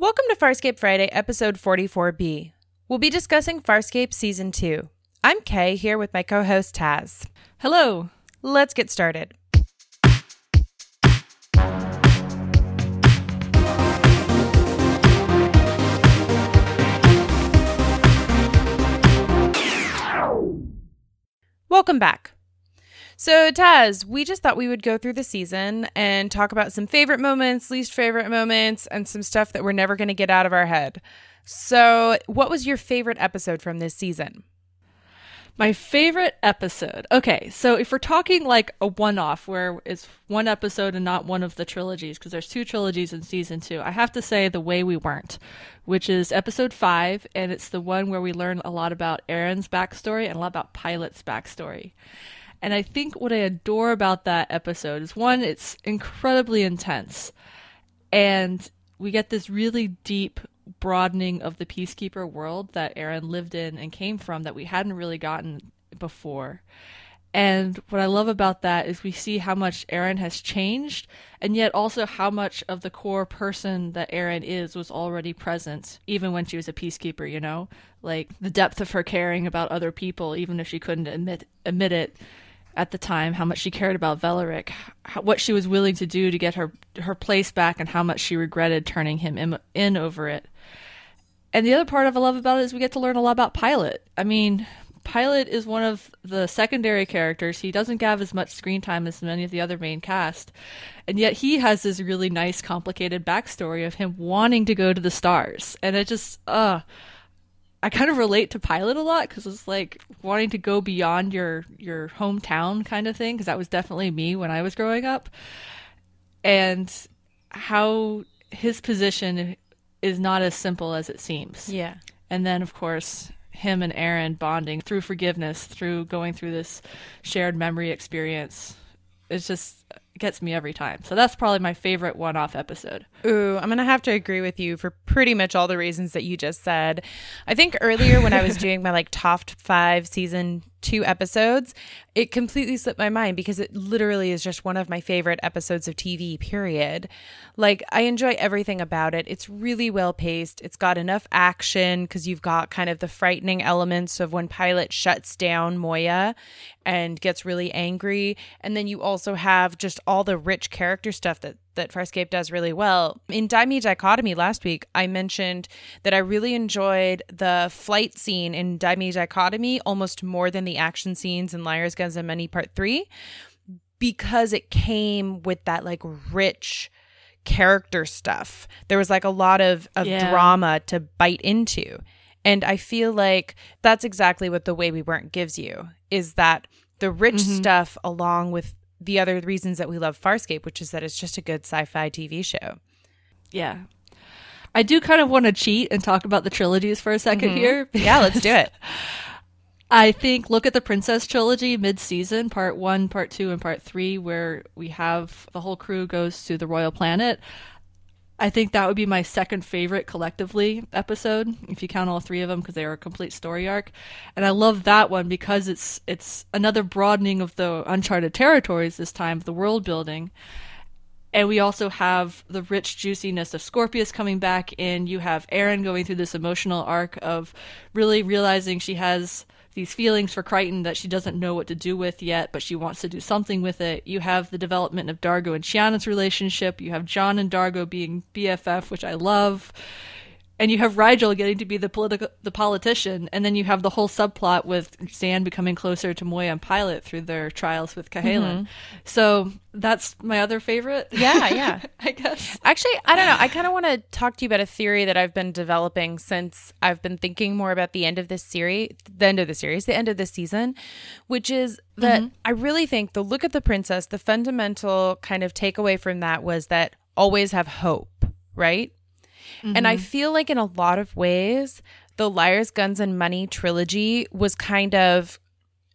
Welcome to Farscape Friday, episode 44B. We'll be discussing Farscape Season 2. I'm Kay here with my co host Taz. Hello. Let's get started. Welcome back. So, Taz, we just thought we would go through the season and talk about some favorite moments, least favorite moments, and some stuff that we're never going to get out of our head. So, what was your favorite episode from this season? My favorite episode. Okay, so if we're talking like a one off where it's one episode and not one of the trilogies, because there's two trilogies in season two, I have to say The Way We Weren't, which is episode five, and it's the one where we learn a lot about Aeryn's backstory and a lot about Pilot's backstory. And I think what I adore about that episode is one, it's incredibly intense. And we get this really deep broadening of the peacekeeper world that Aeryn lived in and came from that we hadn't really gotten before. And what I love about that is we see how much Aeryn has changed, and yet also how much of the core person that Aeryn is was already present, even when she was a peacekeeper, you know? Like the depth of her caring about other people, even if she couldn't admit admit it at the time, how much she cared about Velorek, how, what she was willing to do to get her her place back, and how much she regretted turning him in, in over it. And the other part of I love about it is we get to learn a lot about Pilot. I mean, Pilot is one of the secondary characters. He doesn't have as much screen time as many of the other main cast. And yet he has this really nice, complicated backstory of him wanting to go to the stars. And it just, uh, I kind of relate to Pilot a lot because it's like wanting to go beyond your your hometown kind of thing because that was definitely me when I was growing up, and how his position is not as simple as it seems. Yeah, and then of course him and Aeryn bonding through forgiveness, through going through this shared memory experience. It's just gets me every time. So that's probably my favorite one off episode. Ooh, I'm going to have to agree with you for pretty much all the reasons that you just said. I think earlier when I was doing my like top five season two episodes, it completely slipped my mind because it literally is just one of my favorite episodes of TV, period. Like, I enjoy everything about it. It's really well paced. It's got enough action because you've got kind of the frightening elements of when Pilot shuts down Moya and gets really angry. And then you also have just all the rich character stuff that that Farscape does really well. In Die Me Dichotomy last week, I mentioned that I really enjoyed the flight scene in Die Me Dichotomy almost more than the action scenes in Liars, Guns, and Money Part 3 because it came with that like rich character stuff. There was like a lot of, of yeah. drama to bite into. And I feel like that's exactly what the way we weren't gives you is that the rich mm-hmm. stuff along with the other reasons that we love Farscape, which is that it's just a good sci-fi TV show. Yeah. I do kind of want to cheat and talk about the trilogies for a 2nd mm-hmm. here. Yeah, let's do it. I think look at the Princess trilogy mid-season, part 1, part 2 and part 3 where we have the whole crew goes to the royal planet. I think that would be my second favorite collectively episode, if you count all three of them, because they are a complete story arc. And I love that one because it's it's another broadening of the uncharted territories this time, of the world building. And we also have the rich juiciness of Scorpius coming back in. You have Aeryn going through this emotional arc of really realizing she has these feelings for Crichton that she doesn't know what to do with yet, but she wants to do something with it. You have the development of D'Argo and Chiana's relationship. You have John and D'Argo being BFF, which I love and you have Rygel getting to be the political the politician, and then you have the whole subplot with Zhaan becoming closer to Moya and Pilot through their trials with K'Haelin. Mm-hmm. So that's my other favorite. Yeah, yeah. I guess. Actually, I don't know. I kind of want to talk to you about a theory that I've been developing since I've been thinking more about the end of this series, the end of the series, the end of this season, which is that mm-hmm. I really think the look at the princess, the fundamental kind of takeaway from that was that always have hope, right? Mm-hmm. And I mm-hmm. feel like in a lot of ways, the Liars, Guns, and Money trilogy was kind of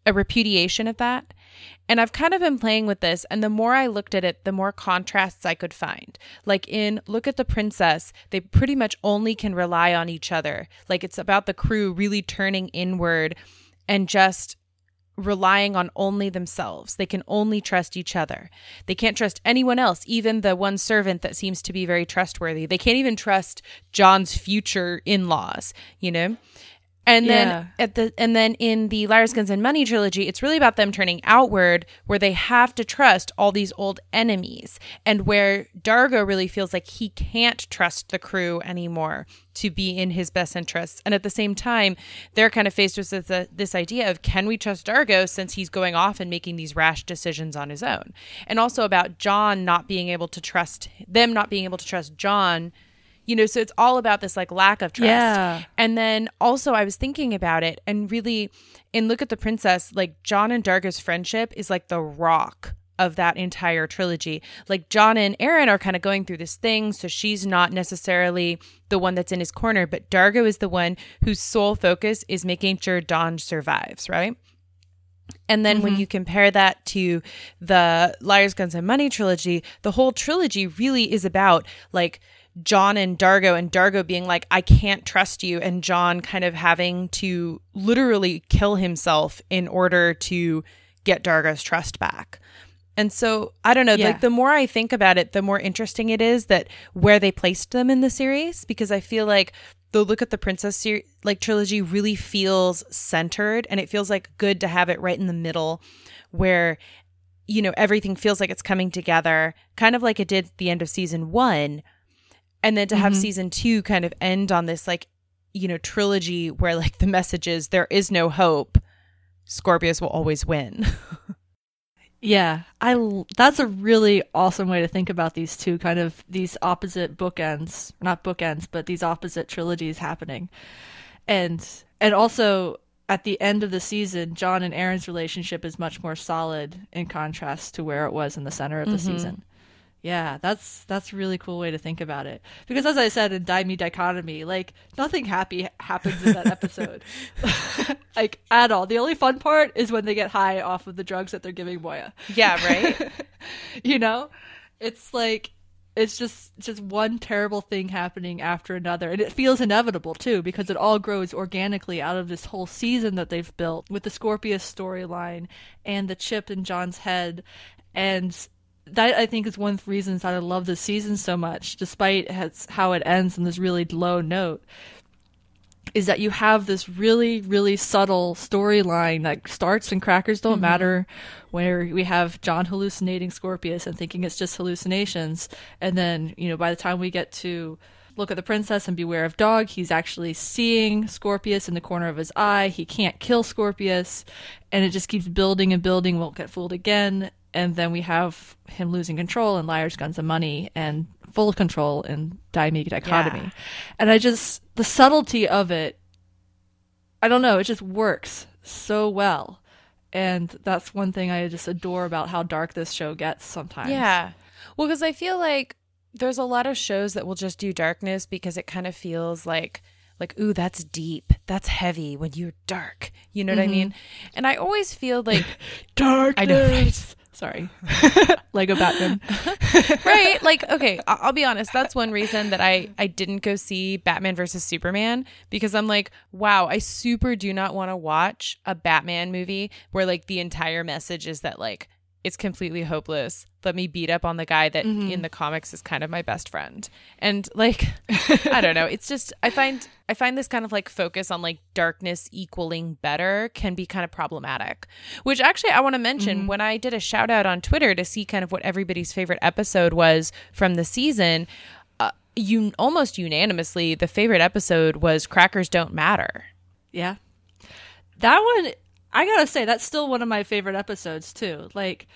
a repudiation of that. And I've kind of been playing with this, and the more I looked at it, the more contrasts I could find. Like in Look at the Princess, they pretty much only can rely on each other. Like it's about the crew really turning inward and just relying on only themselves. They can only trust each other. They can't trust anyone else, even the one servant that seems to be very trustworthy. They can't even trust John's future in-laws, you know? And Yeah. then at the and then in the Liars, Guns, and Money trilogy, it's really about them turning outward, where they have to trust all these old enemies, and where D'Argo really feels like he can't trust the crew anymore to be in his best interests. And at the same time, they're kind of faced with this, uh, this idea of can we trust D'Argo since he's going off and making these rash decisions on his own, and also about John not being able to trust them, not being able to trust John. You know, so it's all about this like lack of trust. Yeah. And then also, I was thinking about it and really, in Look at the Princess, like John and D'Argo's friendship is like the rock of that entire trilogy. Like John and Aeryn are kind of going through this thing, so she's not necessarily the one that's in his corner, but D'Argo is the one whose sole focus is making sure Don survives, right? And then when mm-hmm. you compare that to the Liars, Guns, and Money trilogy, the whole trilogy really is about like John and D'Argo, and D'Argo being like, I can't trust you, and John kind of having to literally kill himself in order to get D'Argo's trust back. And so I don't know, Yeah. like the more I think about it, the more interesting it is that where they placed them in the series, because I feel like the Look at the Princess ser- like trilogy really feels centered and it feels like good to have it right in the middle where you know everything feels like it's coming together kind of like it did at the end of season 1 and then to have Mhm. season 2 kind of end on this like you know trilogy where like the message is there is no hope Scorpius will always win. Yeah, i that's a really awesome way to think about these two kind of these opposite bookends, not bookends, but these opposite trilogies happening. And and also at the end of the season, John and Aeryn's relationship is much more solid in contrast to where it was in the center of the season. Yeah, that's that's a really cool way to think about it. Because as I said in Die Me Dichotomy, like nothing happy happens in that episode. like at all. The only fun part is when they get high off of the drugs that they're giving Moya. yeah, right? you know? It's like it's just just one terrible thing happening after another and it feels inevitable too because it all grows organically out of this whole season that they've built with the Scorpius storyline and the chip in John's head and that I think is one of the reasons that I love this season so much despite how it ends on this really low note is that you have this really, really subtle storyline that starts in Crackers Don't mm-hmm. Matter, where we have John hallucinating Scorpius and thinking it's just hallucinations. And then, you know, by the time we get to Look at the Princess and Beware of Dog, he's actually seeing Scorpius in the corner of his eye. He can't kill Scorpius. And it just keeps building and building, won't get fooled again. And then we have him losing control in Liars, Guns, and Money and full control in Die Me Dichotomy. Yeah. And I just, the subtlety of it, I don't know, it just works so well. And that's one thing I just adore about how dark this show gets sometimes. Yeah. Well, because I feel like there's a lot of shows that will just do darkness because it kind of feels like like ooh that's deep that's heavy when you're dark you know what i mm-hmm. mean and i always feel like Darkness. I know, right? Sorry. Lego Batman. right like okay i'll be honest that's one reason that i i didn't go see batman versus superman because i'm like wow i super do not want to watch a batman movie where like the entire message is that like it's completely hopeless. Let me beat up on the guy that in the comics is kind of my best friend. And like i don't know. It's just i find i find this kind of like focus on like darkness equaling better can be kind of problematic which actually i want to mention when i did a shout out on twitter to see kind of what everybody's favorite episode was from the season uh, you almost unanimously the favorite episode was crackers don't matter. Yeah. That one, I gotta say, that's still one of my favorite episodes, too. Like,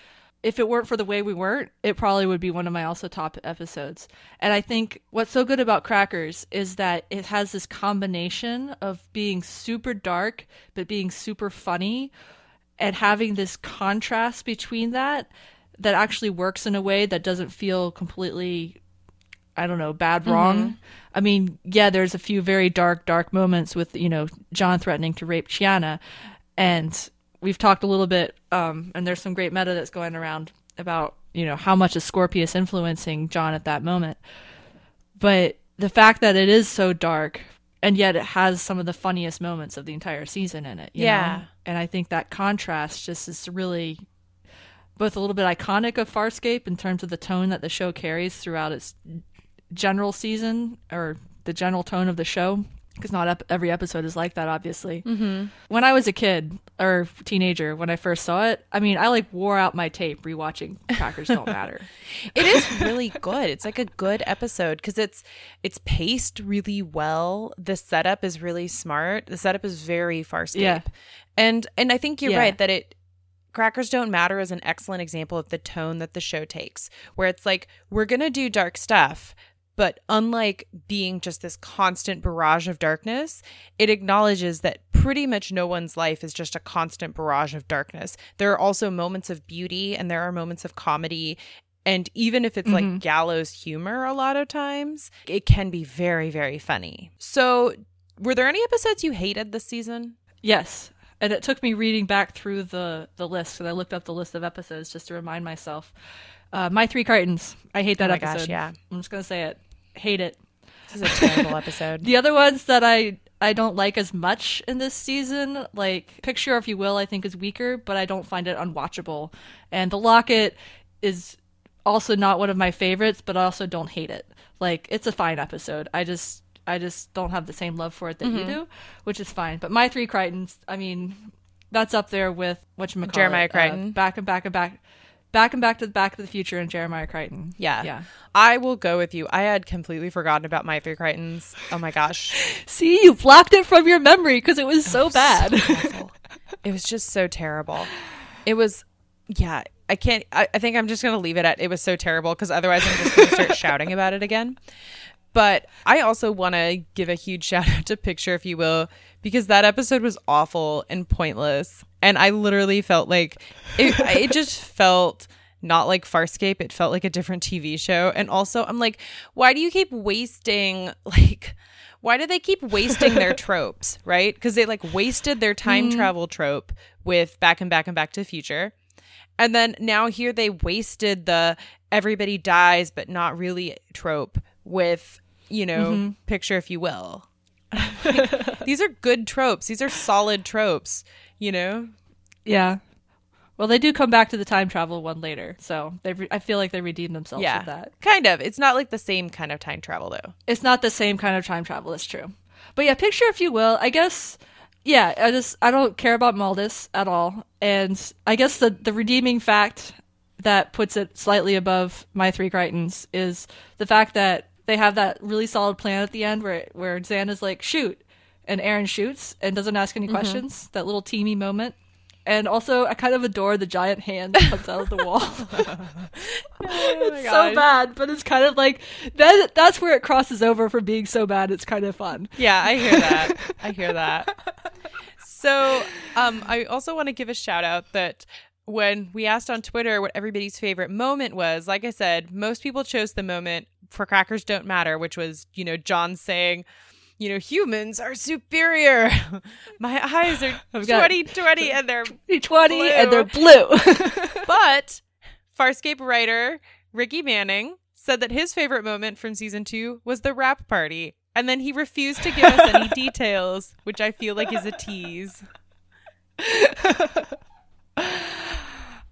if it weren't for the way we weren't, it probably would be one of my also top episodes. And I think what's so good about Crackers is that it has this combination of being super dark, but being super funny, and having this contrast between that that actually works in a way that doesn't feel completely I don't know, bad mm-hmm. wrong. I mean, yeah, there's a few very dark, dark moments with, you know, John threatening to rape Chiana. And we've talked a little bit, um, and there's some great meta that's going around about, you know, how much is Scorpius influencing John at that moment. But the fact that it is so dark and yet it has some of the funniest moments of the entire season in it. you Yeah. know? and I think that contrast just is really both a little bit iconic of Farscape in terms of the tone that the show carries throughout its general season or the general tone of the show because not ep- every episode is like that obviously mm-hmm. when i was a kid or teenager when i first saw it i mean i like wore out my tape rewatching crackers don't matter it is really good it's like a good episode because it's it's paced really well the setup is really smart the setup is very farscape Yeah. and and i think you're Yeah. right that it Crackers Don't Matter is an excellent example of the tone that the show takes, where it's like, we're going to do dark stuff, but unlike being just this constant barrage of darkness, it acknowledges that pretty much no one's life is just a constant barrage of darkness. There are also moments of beauty and there are moments of comedy. And even if it's like gallows humor, a lot of times, it can be very, very funny. So, were there any episodes you hated this season? Yes, and it took me reading back through the the list because I looked up the list of episodes just to remind myself. Uh, My Three Crichtons. I hate that Oh episode. gosh, yeah. I'm just gonna say it. Hate it. This is a terrible episode. The other ones that I I don't like as much in this season, like Picture if you will, I think is weaker, but I don't find it unwatchable. And The Locket is also not one of my favorites, but I also don't hate it. Like it's a fine episode. I just I just don't have the same love for it that you mm-hmm. do, which is fine. But My Three Crichtons, I mean, that's up there with what you Jeremiah uh, Crichton. back and back and back, back and back to the Back to the Future and Jeremiah Crichton. Yeah. yeah. I will go with you. I had completely forgotten about my three Crichtons. Oh my gosh. See, you blocked it from your memory because it was so bad. Awful. it was just so terrible. It was, yeah, I can't, I, I think I'm just going to leave it at it was so terrible because otherwise I'm just going to start shouting about it again. But I also want to give a huge shout out to Picture, if you will, because that episode was awful and pointless. And I literally felt like it, it just felt not like Farscape. It felt like a different TV show. And also, I'm like, why do you keep wasting, like, why do they keep wasting their tropes, right? Because they like wasted their time mm-hmm. travel trope with Back and Back and Back to the Future. And then now here they wasted the everybody dies but not really trope with, you know, mm-hmm. picture if you will. Like, these are good tropes. These are solid tropes, you know? Yeah. Well, they do come back to the time travel one later, so they. Re- I feel like they redeemed themselves Yeah. with that. Kind of. It's not like the same kind of time travel though. It's not the same kind of time travel. It's true, but yeah, picture if you will. I guess. Yeah, I just I don't care about Maldis at all, and I guess the the redeeming fact that puts it slightly above my three Crichtons is the fact that they have that really solid plan at the end where where Zan Xana's like shoot, and Aeryn shoots and doesn't ask any questions. That little teamy moment. And also, I kind of adore the giant hand that comes out of the wall. it's so bad, but it's kind of like that. That's where it crosses over from being so bad. It's kind of fun. Yeah, I hear that. I hear that. So, um, I also want to give a shout out that when we asked on Twitter what everybody's favorite moment was, like I said, most people chose the moment for Crackers Don't Matter, which was, you know, John saying, you know, humans are superior. My eyes are I've got- 2020 and they're Twenty, and Blue. they're blue. but Farscape writer Ricky Manning said that his favorite moment from season two was the rap party. And then he refused to give us any details, which I feel like is a tease.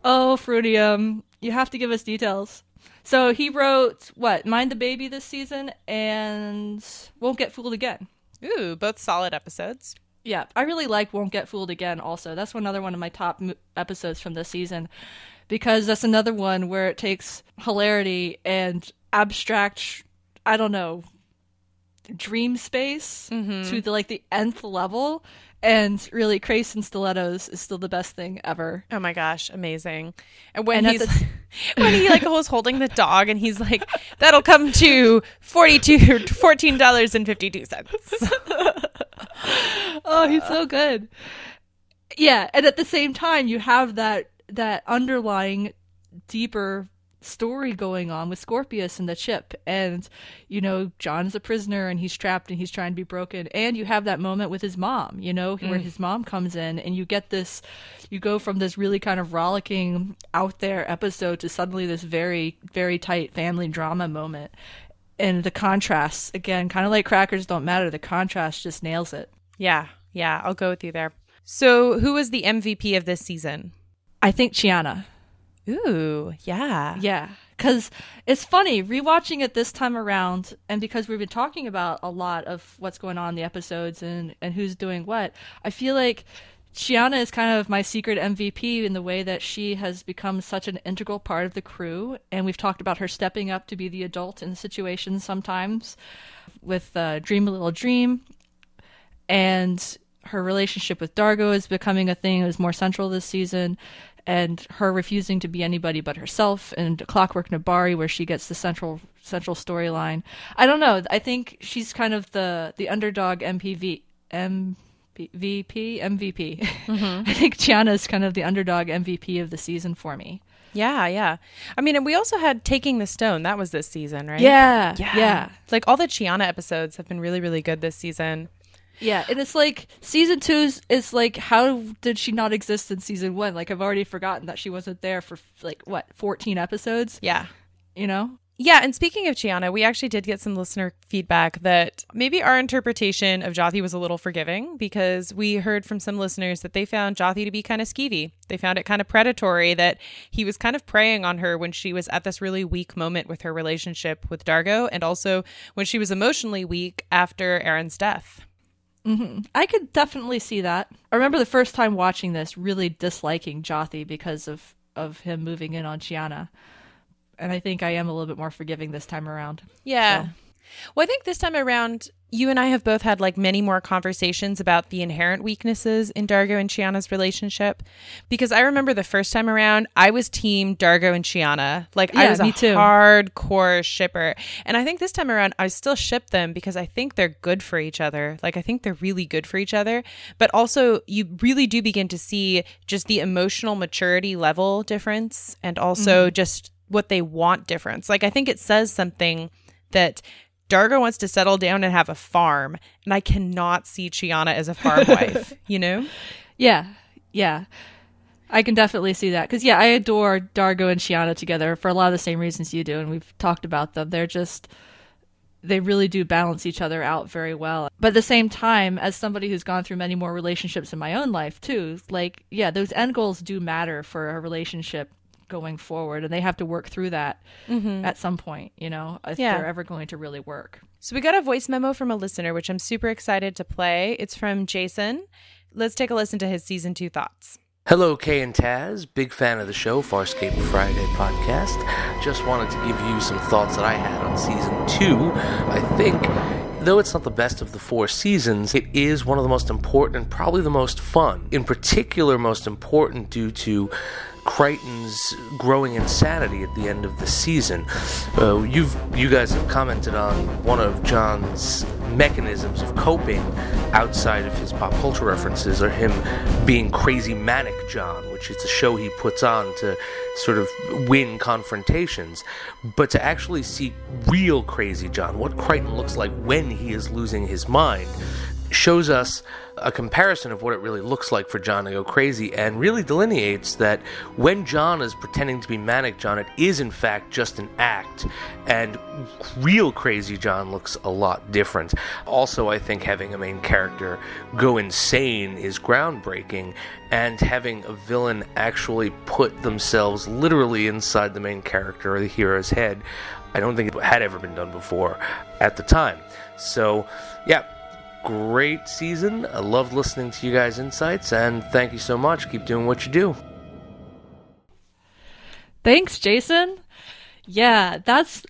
oh, Fruitium, you have to give us details. So he wrote what? Mind the baby this season, and won't get fooled again. Ooh, both solid episodes. Yeah, I really like Won't Get Fooled Again also. That's another one of my top episodes from this season because that's another one where it takes hilarity and abstract, I don't know, dream space mm-hmm. to the like the nth level and really Crais and Stilettos is still the best thing ever. Oh my gosh, amazing! And when And he's when he like was holding the dog, and he's like, "That'll come to forty two, fourteen dollars and fifty two cents." Oh, he's so good. Yeah, and at the same time you have that that underlying deeper story going on with Scorpius and the chip and you know John's a prisoner and he's trapped and he's trying to be broken and you have that moment with his mom you know where mm. his mom comes in and you get this you go from this really kind of rollicking out there episode to suddenly this very very tight family drama moment and the contrasts again kind of like crackers don't matter the contrast just nails it Yeah, yeah, I'll go with you there. So, who was the MVP of this season? I think Chiana. Ooh, yeah. Yeah. Because it's funny, rewatching it this time around, and because we've been talking about a lot of what's going on in the episodes and, and who's doing what, I feel like Chiana is kind of my secret MVP in the way that she has become such an integral part of the crew. And we've talked about her stepping up to be the adult in the situations sometimes with uh, Dream a Little Dream. And her relationship with D'Argo is becoming a thing that is more central this season. And her refusing to be anybody but herself, and Clockwork Nebari, where she gets the central central storyline. I don't know. I think she's kind of the the underdog MPV MVP MVP. Mm-hmm. I think Chiana is kind of the underdog MVP of the season for me. Yeah, yeah. I mean, and we also had Taking the Stone. That was this season, right? Yeah, yeah. yeah. Like all the Chiana episodes have been really, really good this season. Yeah, and it's like season two is, like how did she not exist in season one? Like I've already forgotten that she wasn't there for like what fourteen episodes. Yeah, you know. Yeah, and speaking of Chiana, we actually did get some listener feedback that maybe our interpretation of Jothee was a little forgiving because we heard from some listeners that they found Jothee to be kind of skeevy. They found it kind of predatory that he was kind of preying on her when she was at this really weak moment with her relationship with D'Argo and also when she was emotionally weak after Aeryn's death. Mm-hmm. I could definitely see that. I remember the first time watching this, really disliking Jothee because of of him moving in on Chiana, and I think I am a little bit more forgiving this time around. Yeah. So. Well, I think this time around, you and I have both had like many more conversations about the inherent weaknesses in D'Argo and Chiana's relationship. Because I remember the first time around, I was team D'Argo and Chiana. Like yeah, I was a too. hardcore shipper. And I think this time around, I still ship them because I think they're good for each other. Like I think they're really good for each other. But also, you really do begin to see just the emotional maturity level difference and also mm-hmm. just what they want difference. Like I think it says something that D'Argo wants to settle down and have a farm, and I cannot see Chiana as a farm wife, you know? Yeah, yeah. I can definitely see that. Because, yeah, I adore D'Argo and Chiana together for a lot of the same reasons you do, and we've talked about them. They're just, they really do balance each other out very well. But at the same time, as somebody who's gone through many more relationships in my own life, too, like, yeah, those end goals do matter for a relationship going forward and they have to work through that mm-hmm. at some point you know if yeah. they're ever going to really work so we got a voice memo from a listener which i'm super excited to play it's from jason let's take a listen to his season two thoughts Hello, Kay and Taz. Big fan of the show, Farscape Friday podcast. Just wanted to give you some thoughts that I had on season two. I think though it's not the best of the four seasons, it is one of the most important and probably the most fun. In particular, most important due to Crichton's growing insanity at the end of the season. Uh, you've you guys have commented on one of John's mechanisms of coping outside of his pop culture references are him being crazy manic John, which is a show he puts on to sort of win confrontations, but to actually see real crazy John, what Crichton looks like when he is losing his mind, shows us a comparison of what it really looks like for John to go crazy and really delineates that when John is pretending to be manic John, it is in fact just an act, and real crazy John looks a lot different. Also, I think having a main character go insane is groundbreaking, and having a villain actually put themselves literally inside the main character or the hero's head, I don't think it had ever been done before at the time. So, yeah, great season. I love listening to you guys' insights, and thank you so much. Keep doing what you do. Thanks, Jason. Yeah, that's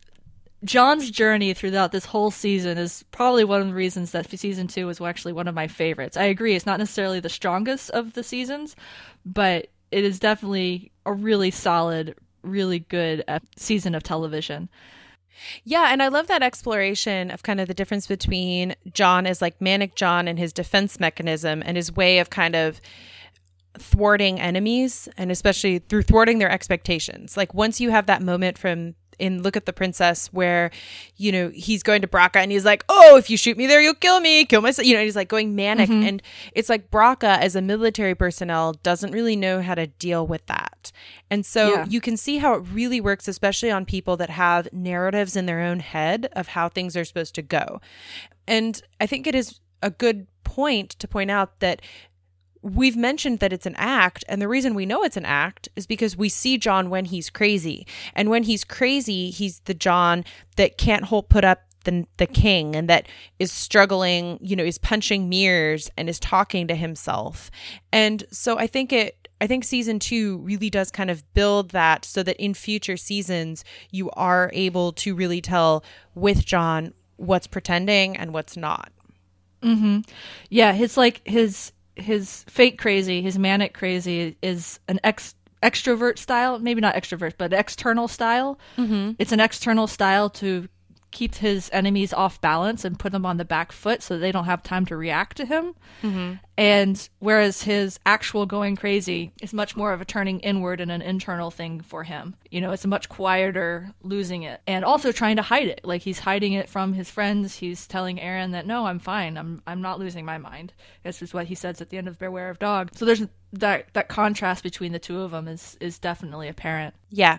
John's journey throughout this whole season is probably one of the reasons that season two was actually one of my favorites. I agree, it's not necessarily the strongest of the seasons, but it is definitely a really solid, really good uh, season of television. Yeah, and I love that exploration of kind of the difference between John as like manic John and his defense mechanism and his way of kind of thwarting enemies and especially through thwarting their expectations. Like once you have that moment from in Look at the Princess where, you know, he's going to Braca and he's like, Oh, if you shoot me there, you'll kill me, kill myself. You know, he's like going manic. Mm-hmm. And it's like Braca, as a military personnel, doesn't really know how to deal with that. And so yeah. you can see how it really works, especially on people that have narratives in their own head of how things are supposed to go. And I think it is a good point to point out that we've mentioned that it's an act and the reason we know it's an act is because we see John when he's crazy. And when he's crazy he's the John that can't hold put up the, the king and that is struggling you know is punching mirrors and is talking to himself. And so I think it I think season 2 really does kind of build that so that in future seasons you are able to really tell with John what's pretending and what's not. Mm-hmm. Yeah, his like his his fake crazy, his manic crazy is an ex extrovert style, maybe not extrovert, but external style. Mm-hmm. It's an external style to keep his enemies off balance and put them on the back foot so they don't have time to react to him. Mm-hmm. And whereas his actual going crazy is much more of a turning inward and an internal thing for him. You know, it's a much quieter losing it and also trying to hide it. Like he's hiding it from his friends. He's telling Aeryn that no, I'm fine. I'm I'm not losing my mind. This is what he says at the end of Beware of Dog. So there's that that contrast between the two of them is is definitely apparent. Yeah.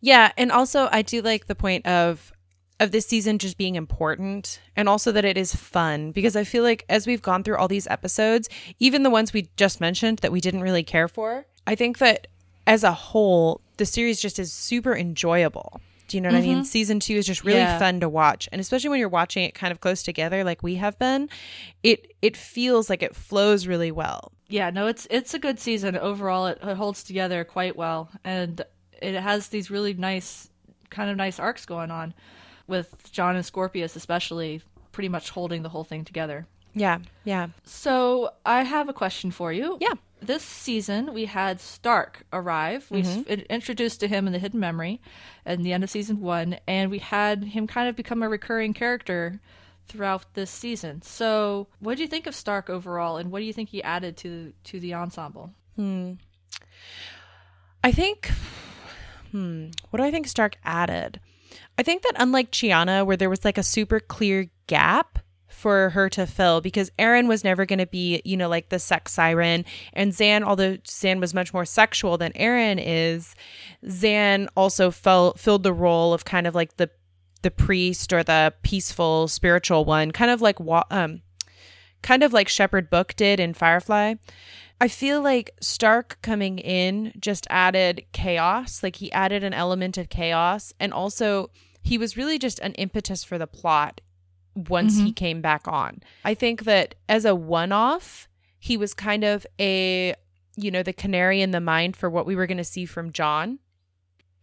Yeah, and also I do like the point of of this season just being important and also that it is fun because I feel like as we've gone through all these episodes, even the ones we just mentioned that we didn't really care for, I think that as a whole, the series just is super enjoyable. Do you know what mm-hmm. I mean? Season two is just really yeah. fun to watch, and especially when you're watching it kind of close together, like we have been, it it feels like it flows really well. Yeah, no, it's it's a good season overall. It, it holds together quite well, and it has these really nice, kind of nice arcs going on with John and Scorpius, especially, pretty much holding the whole thing together. Yeah, yeah. So I have a question for you. Yeah. This season, we had Stark arrive. We mm-hmm. introduced to him in the Hidden Memory at the end of season one, and we had him kind of become a recurring character throughout this season. So, what do you think of Stark overall, and what do you think he added to to the ensemble? Hmm. I think. Hmm. What do I think Stark added? I think that unlike Chiana, where there was like a super clear gap for her to fill because Aeryn was never going to be, you know, like the sex siren. And Zhaan, although Zhaan was much more sexual than Aeryn is, Zhaan also felt filled the role of kind of like the the priest or the peaceful spiritual one, kind of like um kind of like Shepherd Book did in Firefly. I feel like Stark coming in just added chaos. Like he added an element of chaos and also he was really just an impetus for the plot once mm-hmm. he came back on. I think that as a one off, he was kind of a, you know, the canary in the mine for what we were going to see from John.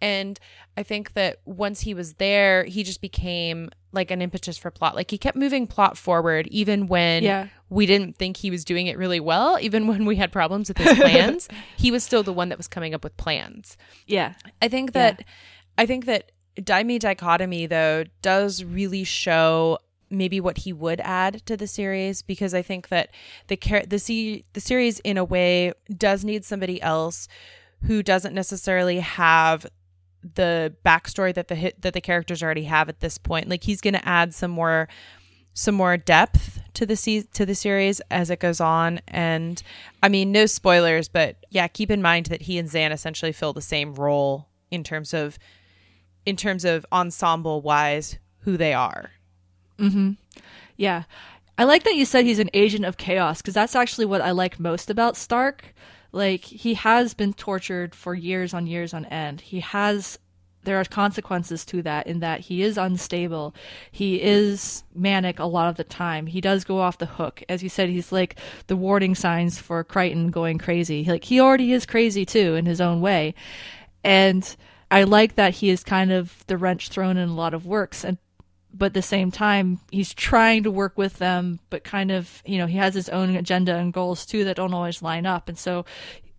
And I think that once he was there, he just became like an impetus for plot. Like he kept moving plot forward, even when yeah. we didn't think he was doing it really well. Even when we had problems with his plans, he was still the one that was coming up with plans. Yeah, I think that yeah. I think that Die Me Dichotomy, though, does really show maybe what he would add to the series because I think that the the se- the series in a way does need somebody else who doesn't necessarily have the backstory that the hit that the characters already have at this point. Like he's going to add some more some more depth to the se- to the series as it goes on and I mean no spoilers but yeah keep in mind that he and Zhaan essentially fill the same role in terms of in terms of ensemble wise who they are. Mm-hmm. Yeah. I like that you said he's an agent of chaos because that's actually what I like most about Stark. Like he has been tortured for years on years on end. He has there are consequences to that in that he is unstable. He is manic a lot of the time. He does go off the hook. As you said, he's like the warning signs for Crichton going crazy. Like he already is crazy too in his own way. And I like that he is kind of the wrench thrown in a lot of works and but at the same time he's trying to work with them but kind of you know he has his own agenda and goals too that don't always line up. And so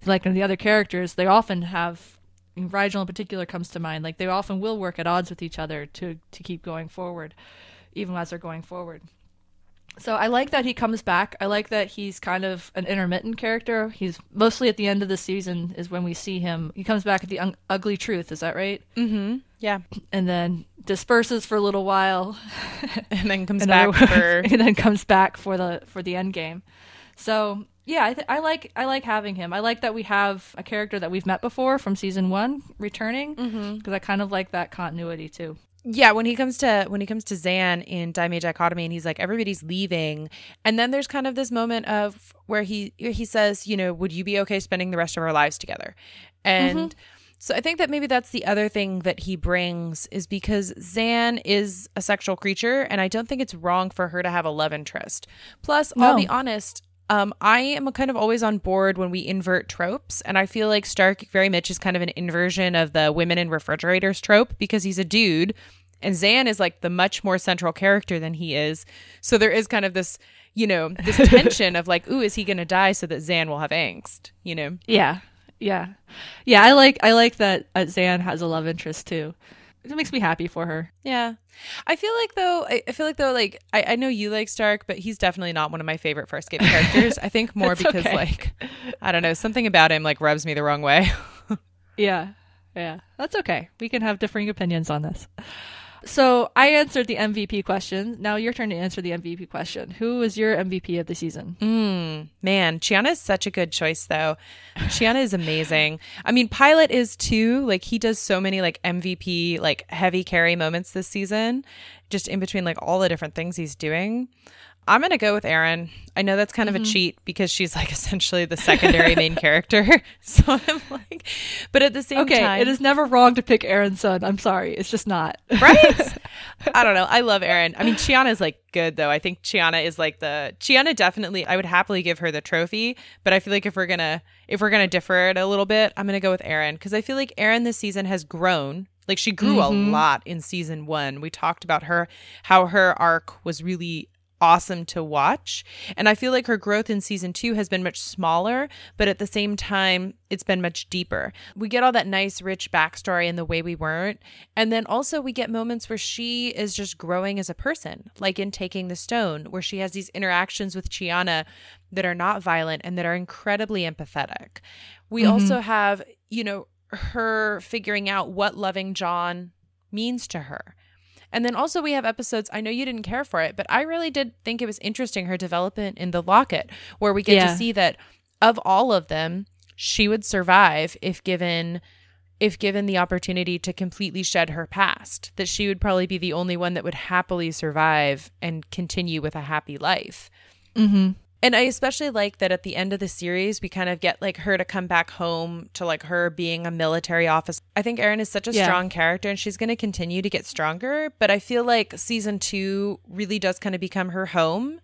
like in the other characters they often have Rygel in particular comes to mind. Like they often will work at odds with each other to to keep going forward even as they're going forward so I like that he comes back. I like that he's kind of an intermittent character. He's mostly at the end of the season is when we see him. He comes back at the un- ugly truth. Is that right? Mm-hmm. Yeah. And then disperses for a little while, and then comes back for and then comes back for the for the end game. So yeah, I, th- I like I like having him. I like that we have a character that we've met before from season one returning because mm-hmm. I kind of like that continuity too. Yeah, when he comes to when he comes to Zhaan in Die Me Dichotomy and he's like everybody's leaving and then there's kind of this moment of where he he says, you know, would you be okay spending the rest of our lives together? And mm-hmm. so I think that maybe that's the other thing that he brings is because Zhaan is a sexual creature and I don't think it's wrong for her to have a love interest. Plus, no. I'll be honest, um, I am kind of always on board when we invert tropes, and I feel like Stark very much is kind of an inversion of the women in refrigerators trope because he's a dude, and Zhaan is like the much more central character than he is. So there is kind of this, you know, this tension of like, ooh, is he going to die so that Zhaan will have angst? You know? Yeah, yeah, yeah. I like I like that uh, Zhaan has a love interest too it makes me happy for her. Yeah. I feel like though I, feel like though like I, I know you like Stark, but he's definitely not one of my favorite first Farscape characters. I think more because okay. like I don't know, something about him like rubs me the wrong way. yeah. Yeah. That's okay. We can have differing opinions on this. So I answered the MVP question. Now your turn to answer the MVP question. Who is your MVP of the season? Mm, man, Chiana is such a good choice, though. Chiana is amazing. I mean, Pilot is too. Like he does so many like MVP, like heavy carry moments this season, just in between like all the different things he's doing. I'm going to go with Aeryn. I know that's kind mm-hmm. of a mm-hmm. cheat because she's like essentially the secondary main character. So I'm like, but at the same okay, time, it is never wrong to pick Aeryn Sun. I'm sorry. It's just not. Right? I don't know. I love Aeryn. I mean, Chiana is like good though. I think Chiana is like the Chiana definitely I would happily give her the trophy, but I feel like if we're going to if we're going to differ it a little bit, I'm going to go with Aeryn because I feel like Aeryn this season has grown like she grew mm-hmm. a lot in season one. We talked about her, how her arc was really awesome to watch. And I feel like her growth in season two has been much smaller, but at the same time, it's been much deeper. We get all that nice, rich backstory in the way we weren't. And then also, we get moments where she is just growing as a person, like in Taking the Stone, where she has these interactions with Chiana that are not violent and that are incredibly empathetic. We mm-hmm. also have, you know, her figuring out what loving John means to her and then also we have episodes, I know you didn't care for it, but I really did think it was interesting her development in the locket, where we get yeah. to see that of all of them, she would survive if given if given the opportunity to completely shed her past, that she would probably be the only one that would happily survive and continue with a happy life. Mm-hmm. And I especially like that at the end of the series, we kind of get like her to come back home to like her being a military officer. I think Aeryn is such a yeah. strong character and she's going to continue to get stronger. But I feel like season two really does kind of become her home,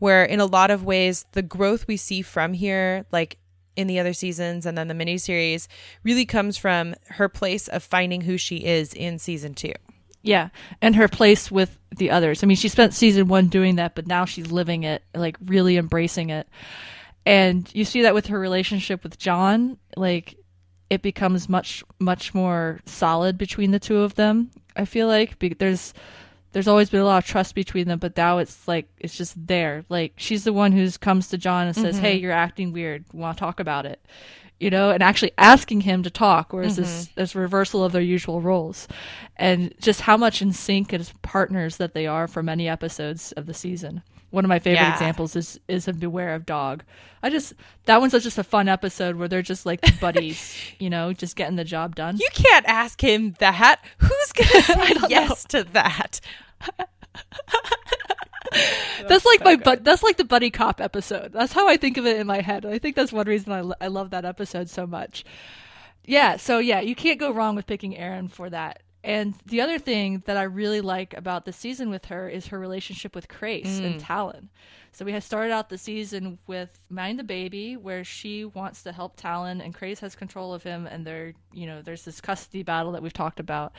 where in a lot of ways, the growth we see from here, like in the other seasons and then the miniseries, really comes from her place of finding who she is in season two. Yeah, and her place with the others. I mean, she spent season one doing that, but now she's living it, like really embracing it. And you see that with her relationship with John, like it becomes much much more solid between the two of them. I feel like there's there's always been a lot of trust between them, but now it's like it's just there. Like she's the one who comes to John and says, mm-hmm. "Hey, you're acting weird. Want to talk about it?" You know, and actually asking him to talk, whereas mm-hmm. this this reversal of their usual roles, and just how much in sync as partners that they are for many episodes of the season. One of my favorite yeah. examples is is a Beware of Dog. I just that one's just a fun episode where they're just like buddies, you know, just getting the job done. You can't ask him that. Who's gonna say yes know. to that? that's like my but that's like the buddy cop episode. That's how I think of it in my head. I think that's one reason I, I love that episode so much. Yeah, so yeah, you can't go wrong with picking Aeryn for that. And the other thing that I really like about the season with her is her relationship with Crais mm. and Talyn. So we have started out the season with Mind the Baby, where she wants to help Talyn and Crais has control of him, and there, you know, there's this custody battle that we've talked about,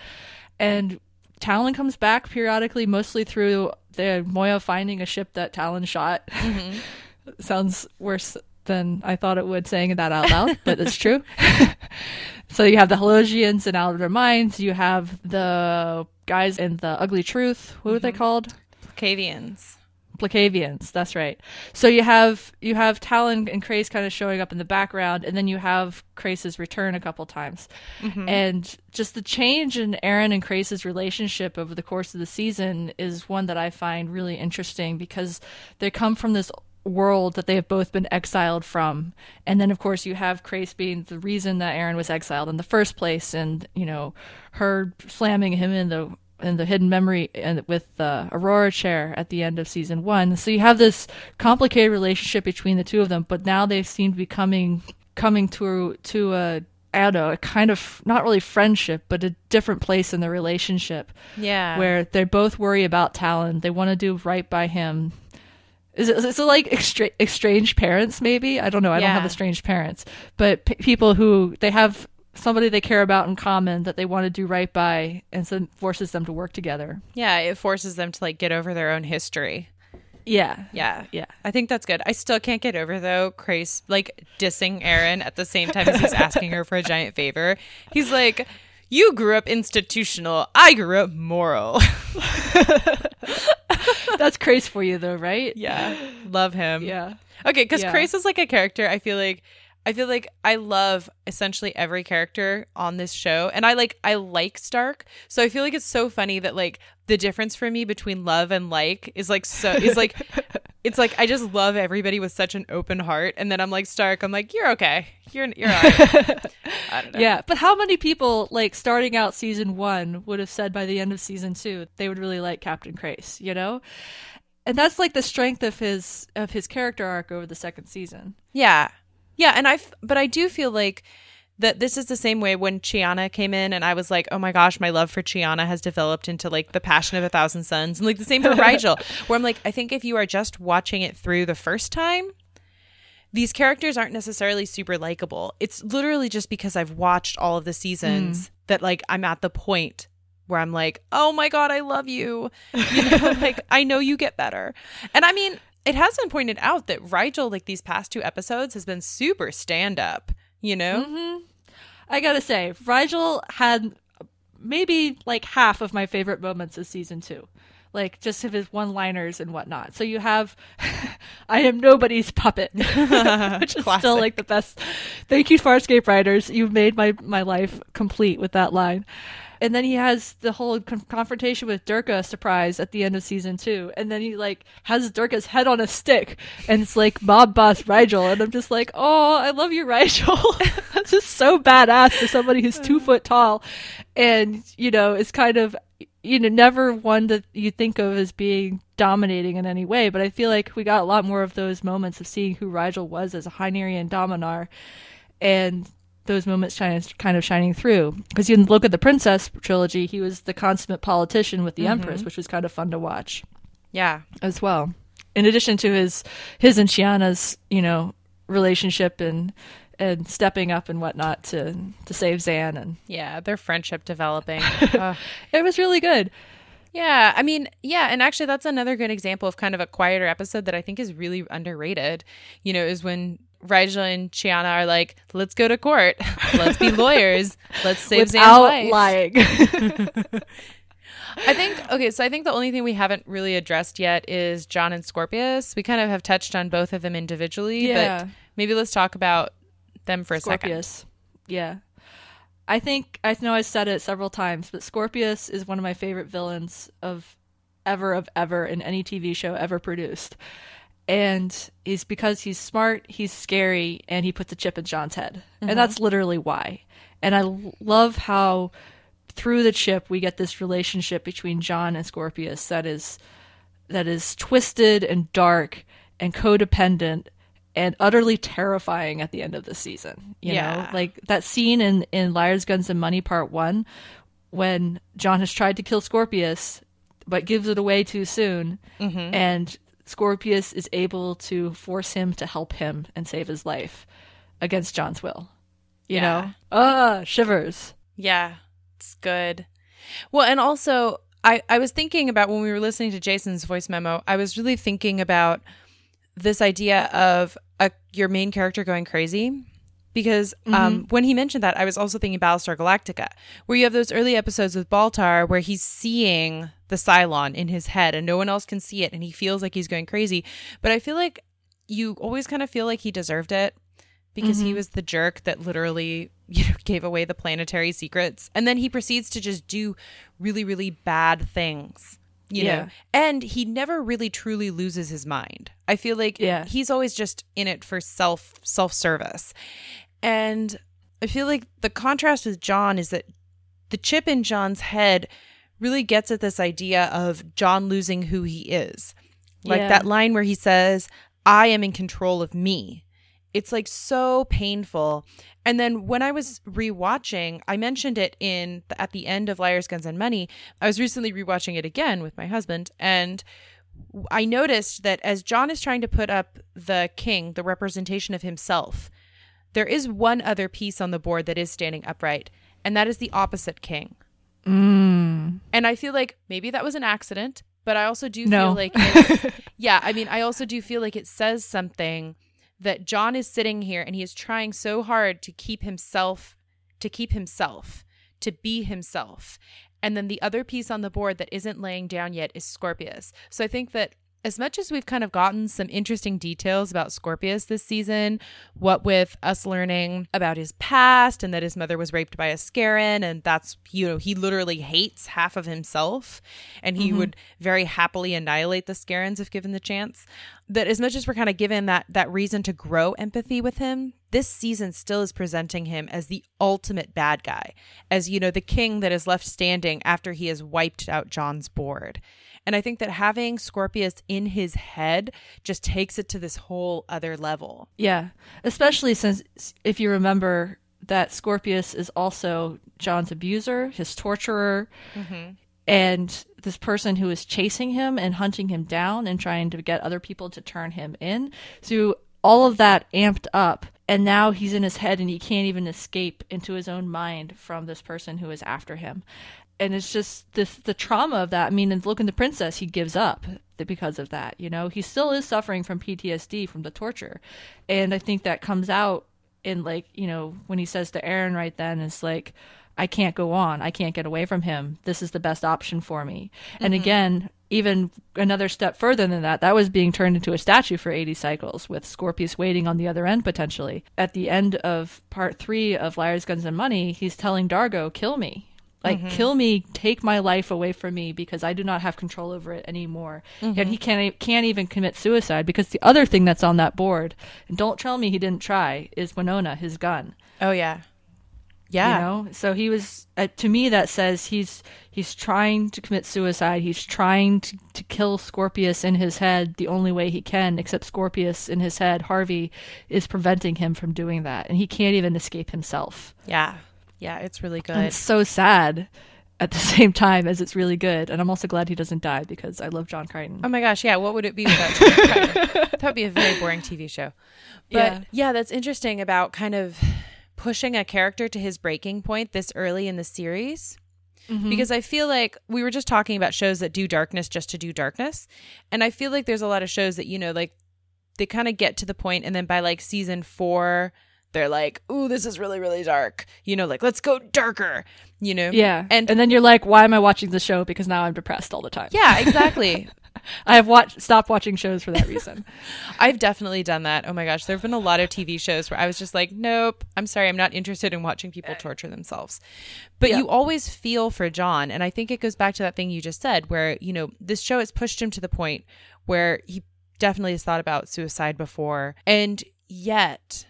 and Talyn comes back periodically, mostly through the Moya finding a ship that Talyn shot. Mm-hmm. Sounds worse than I thought it would saying that out loud, but it's true. so you have the Halosians and Out of Their Minds. You have the guys in the Ugly Truth. What mm-hmm. were they mm-hmm. called? Plokavians. Plokavians. That's right. So you have you have Talyn and Crais kind of showing up in the background, and then you have Crais's return a couple times, mm-hmm. and just the change in Aeryn and Crais's relationship over the course of the season is one that I find really interesting because they come from this world that they have both been exiled from. And then, of course, you have Crais being the reason that Aeryn was exiled in the first place, and, you know, her slamming him in the and the hidden memory and with the Aurora chair at the end of season one. So you have this complicated relationship between the two of them, but now they seem to be coming coming to to a I don't know, a kind of not really friendship, but a different place in the relationship Yeah. where they both worry about Talyn. They want to do right by him. Is it, is it like extra- estranged parents? Maybe I don't know. I don't have Yeah. estranged parents, but p- people who they have somebody they care about in common that they want to do right by, and so it forces them to work together. yeah, it forces them to like get over their own history. Yeah, Yeah. yeah. I think that's good. I still can't get over though Crais like dissing Aeryn at the same time as he's asking her for a giant favor. He's like, "You grew up institutional. I grew up moral." That's crazy for you, though, right? yeah, love him. yeah. Okay, because Yeah. Crais is like a character. I feel like I feel like I love essentially every character on this show, and I like I like Stark. So I feel like it's so funny that like the difference for me between love and like is like so is like it's like I just love everybody with such an open heart, and then I'm like Stark. I'm like you're okay. You're you're all right. I don't know. Yeah, but how many people, like starting out season one, would have said by the end of season two they would really like Captain Crais, you know? And that's like the strength of his of his character arc over the second season. Yeah. Yeah, and I but I do feel like that this is the same way when Chiana came in and I was like, "Oh my gosh, my love for Chiana has developed into like the passion of a thousand suns." And like the same for Rygel, where I'm like, I think if you are just watching it through the first time, these characters aren't necessarily super likable. It's literally just because I've watched all of the seasons mm. that like I'm at the point where I'm like, "Oh my god, I love you." You know, like I know you get better. And I mean, it has been pointed out that Rygel like these past two episodes has been super stand up, you know? Mm-hmm. I gotta say, Rygel had maybe like half of my favorite moments of season two. Like just of his one liners and whatnot. So you have I am nobody's puppet. which is still like the best. Thank you, Farscape writers. You've made my, my life complete with that line. And then he has the whole con- confrontation with Durka surprise at the end of season two. And then he like has Durka's head on a stick and it's like mob boss Rygel. And I'm just like, oh, I love you, Rygel. That's just so badass for somebody who's two uh. foot tall. And, you know, it's kind of, you know, never one that you think of as being dominating in any way. But I feel like we got a lot more of those moments of seeing who Rygel was as a Hynerian Dominar. And those moments shine, kind of shining through. Because you look at the Princess trilogy, he was the consummate politician with the mm-hmm. Empress, which was kind of fun to watch Yeah. as well. In addition to his his and Chiana's, you know, relationship and and stepping up and whatnot to to save Zhaan, and Yeah, their friendship developing. Ugh. it was really good. Yeah, I mean, yeah, and actually that's another good example of kind of a quieter episode that I think is really underrated. You know, is when Rygel and Chiana are like, "Let's go to court. Let's be lawyers. Let's save Zhaan's Without life." lying. I think okay, so I think the only thing we haven't really addressed yet is John and Scorpius. We kind of have touched on both of them individually, Yeah. but maybe let's talk about them for a second. Scorpius. Yeah. I think I know I said it several times, but Scorpius is one of my favorite villains of ever of ever in any TV show ever produced. And he's because he's smart, he's scary, and he puts a chip in John's head. And mm-hmm. that's literally why. And I love how through the chip we get this relationship between John and Scorpius that is that is twisted and dark and codependent and utterly terrifying at the end of the season. You Yeah. know, like that scene in in Liars, Guns, and Money Part One, when John has tried to kill Scorpius, but gives it away too soon, mm-hmm. and Scorpius is able to force him to help him and save his life against John's will. You Yeah. know, ah, shivers. Yeah, it's good. Well, and also I I was thinking about when we were listening to Jason's voice memo, I was really thinking about this idea of a your main character going crazy because um, when he mentioned that, I was also thinking Battlestar Galactica, where you have those early episodes with Baltar where he's seeing the Cylon in his head and no one else can see it, and he feels like he's going crazy. But I feel like you always kind of feel like he deserved it because he mm-hmm. was the jerk that literally you know gave away the planetary secrets and then he proceeds to just do really really bad things you Yeah. know and he never really truly loses his mind i feel like Yeah. he's always just in it for self self service and i feel like the contrast with john is that the chip in john's head really gets at this idea of John losing who he is. Like Yeah. that line where he says, I am in control of me. It's like so painful. And then when I was rewatching, I mentioned it in at the end of Liars, Guns, and Money. I was recently rewatching it again with my husband, and I noticed that as John is trying to put up the king, the representation of himself, there is one other piece on the board that is standing upright, and that is the opposite king. Mm. Mm-hmm. And I feel like maybe that was an accident, but I also do No. feel like it's, yeah, I mean, I also do feel like it says something that John is sitting here and he is trying so hard to keep himself to keep himself, to be himself. And then the other piece on the board that isn't laying down yet is Scorpius. So I think that as much as we've kind of gotten some interesting details about Scorpius this season, what with us learning about his past and that his mother was raped by a Scarran, and that's, you know, he literally hates half of himself and he mm-hmm. would very happily annihilate the Scarrans if given the chance. That as much as we're kind of given that that reason to grow empathy with him, this season still is presenting him as the ultimate bad guy, as you know, the king that is left standing after he has wiped out John's board. And I think that having Scorpius in his head just takes it to this whole other level. Yeah, especially since if you remember that Scorpius is also John's abuser, his torturer, mm-hmm. and this person who is chasing him and hunting him down and trying to get other people to turn him in. So all of that amped up, and now he's in his head and he can't even escape into his own mind from this person who is after him. And it's just this the trauma of that. I mean, and look in the princess, he gives up because of that. You know, he still is suffering from PTSD from the torture, and I think that comes out in like you know when he says to Aeryn right then it's like, I can't go on, I can't get away from him. This is the best option for me. And mm-hmm. again, even another step further than that, that was being turned into a statue for 80 cycles with Scorpius waiting on the other end potentially. At the end of part three of Liars, Guns, and Money, he's telling D'Argo, kill me. Like, kill me, take my life away from me because I do not have control over it anymore. And he can't, can't even commit suicide because the other thing that's on that board, and don't tell me he didn't try, is Winona, his gun Oh yeah. Yeah. you know so he was uh, to me that says he's he's trying to commit suicide he's trying to, to kill scorpius in his head the only way he can except scorpius in his head harvey is preventing him from doing that and he can't even escape himself Yeah. Yeah, it's really good. and it's so sad at the same time as it's really good and i'm also glad he doesn't die because i love john crichton Oh my gosh, yeah. What would it be without John Crichton? That would be a very boring TV show. But Yeah. yeah. that's interesting about kind of pushing a character to his breaking point this early in the series. Mm-hmm. Because I feel like we were just talking about shows that do darkness just to do darkness. And I feel like there's a lot of shows that, you know, like they kind of get to the point and then by like season four, they're like, ooh, this is really, really dark. You know, like, let's go darker, you know? yeah And and then you're like why am i watching the show because now i'm depressed all the time yeah, exactly. i have watched stopped watching shows for that reason I've definitely done that. Oh my gosh, there have been a lot of TV shows where I was just like, nope, I'm sorry, I'm not interested in watching people eh. torture themselves. But Yeah. you always feel for John. And I think it goes back to that thing you just said, where, you know, this show has pushed him to the point where he definitely has thought about suicide before. And yet,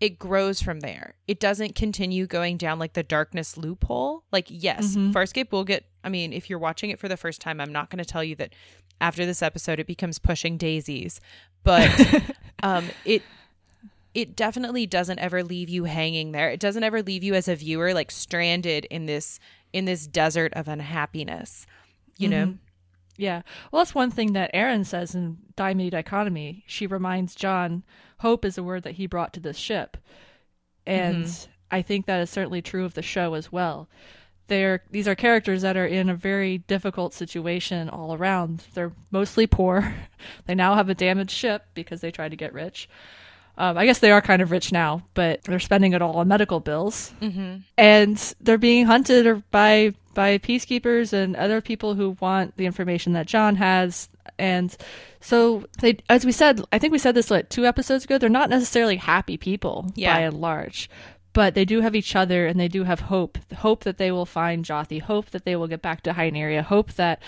it grows from there. It doesn't continue going down like the darkness loophole. Like, yes, Mhm. Farscape will get, I mean, if you're watching it for the first time, I'm not going to tell you that after this episode it becomes pushing daisies, but um, it it definitely doesn't ever leave you hanging there. It doesn't ever leave you as a viewer like stranded in this in this desert of unhappiness. You know? Yeah. Well, that's one thing that Aeryn says in Die Me Dichotomy. She reminds John, hope is a word that he brought to this ship. And I think that is certainly true of the show as well. They're, these are characters that are in a very difficult situation all around. They're mostly poor. They now have a damaged ship because they tried to get rich. Um, I guess they are kind of rich now, but they're spending it all on medical bills, mm-hmm. and they're being hunted by by peacekeepers and other people who want the information that John has. And so they, as we said, I think we said this like two episodes ago. They're not necessarily happy people Yeah. by and large, but they do have each other and they do have hope. Hope that they will find Jothee. Hope that they will get back to Hyneria. Hope that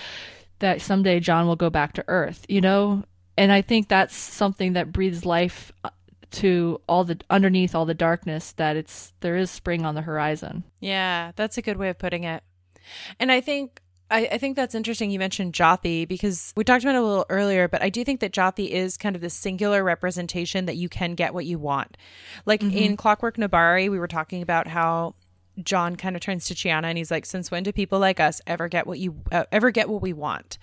that someday John will go back to Earth. You know, and I think that's something that breathes life uh, to all the underneath all the darkness. That it's there is spring on the horizon. Yeah, that's a good way of putting it. And I think I, I think that's interesting. You mentioned Jothee because we talked about it a little earlier, but I do think that Jothee is kind of the singular representation that you can get what you want. Like in Clockwork Nebari, we were talking about how John kind of turns to Chiana and he's like, "Since when do people like us ever get what you uh, ever get what we want?"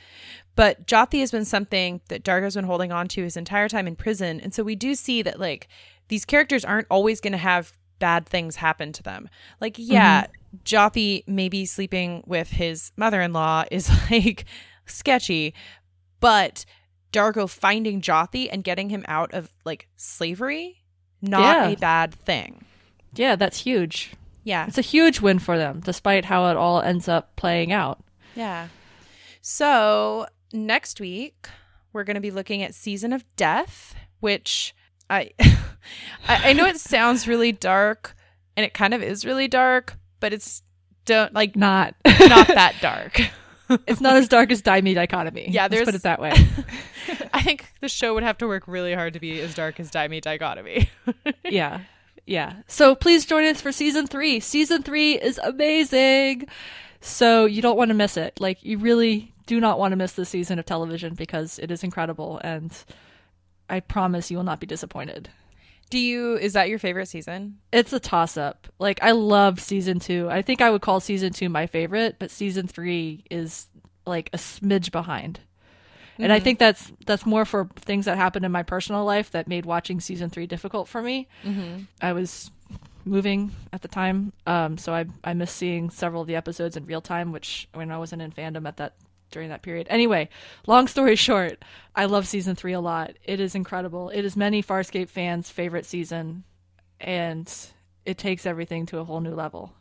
But Jothee has been something that D'Argo's been holding on to his entire time in prison, and so we do see that like these characters aren't always going to have bad things happen to them. Like, yeah, mm-hmm. Jotham maybe sleeping with his mother-in-law is like sketchy, but D'Argo finding Jotham and getting him out of like slavery, not Yeah. a bad thing. Yeah, that's huge. Yeah. It's a huge win for them, despite how it all ends up playing out. Yeah. So next week we're going to be looking at Season of Death, which I, I know it sounds really dark, and it kind of is really dark, but it's don't like Not. not that dark. it's not as dark as Die Me Dichotomy. Yeah, there's- put it that way. I think the show would have to work really hard to be as dark as Die Me Dichotomy. yeah. Yeah. So please join us for season three. Season three is amazing. So you don't want to miss it. Like, you really do not want to miss this season of television because it is incredible. And I promise you will not be disappointed. Do you is that your favorite season? It's a toss up. Like, I love season two. I think I would call season two my favorite, but season three is like a smidge behind. And I think that's that's more for things that happened in my personal life that made watching season three difficult for me. Mm-hmm. I was moving at the time, um, so I I missed seeing several of the episodes in real time, which when I wasn't in fandom at that during that period. Anyway, long story short, I love season three a lot. It is incredible. It is many Farscape fans' favorite season, and it takes everything to a whole new level.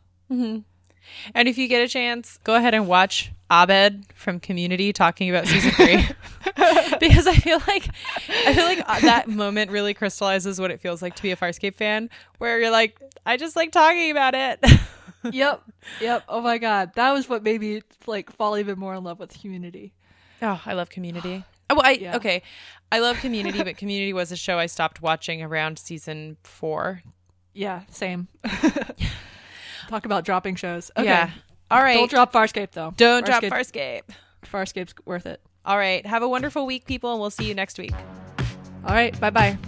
And if you get a chance, go ahead and watch Abed from Community talking about season three, because I feel like I feel like uh, that moment really crystallizes what it feels like to be a Farscape fan, where you're like, I just like talking about it. Yep, yep. Oh my god, that was what made me like fall even more in love with Community. oh, I love Community. Oh, well, I Yeah. okay, I love Community, but Community was a show I stopped watching around season four. Yeah, same. Talk about dropping shows. Okay. Yeah. All right. Don't drop Farscape though. Don't drop Farscape- Farscape. Farscape's worth it. All right. Have a wonderful week, people, and we'll see you next week. All right. Bye bye.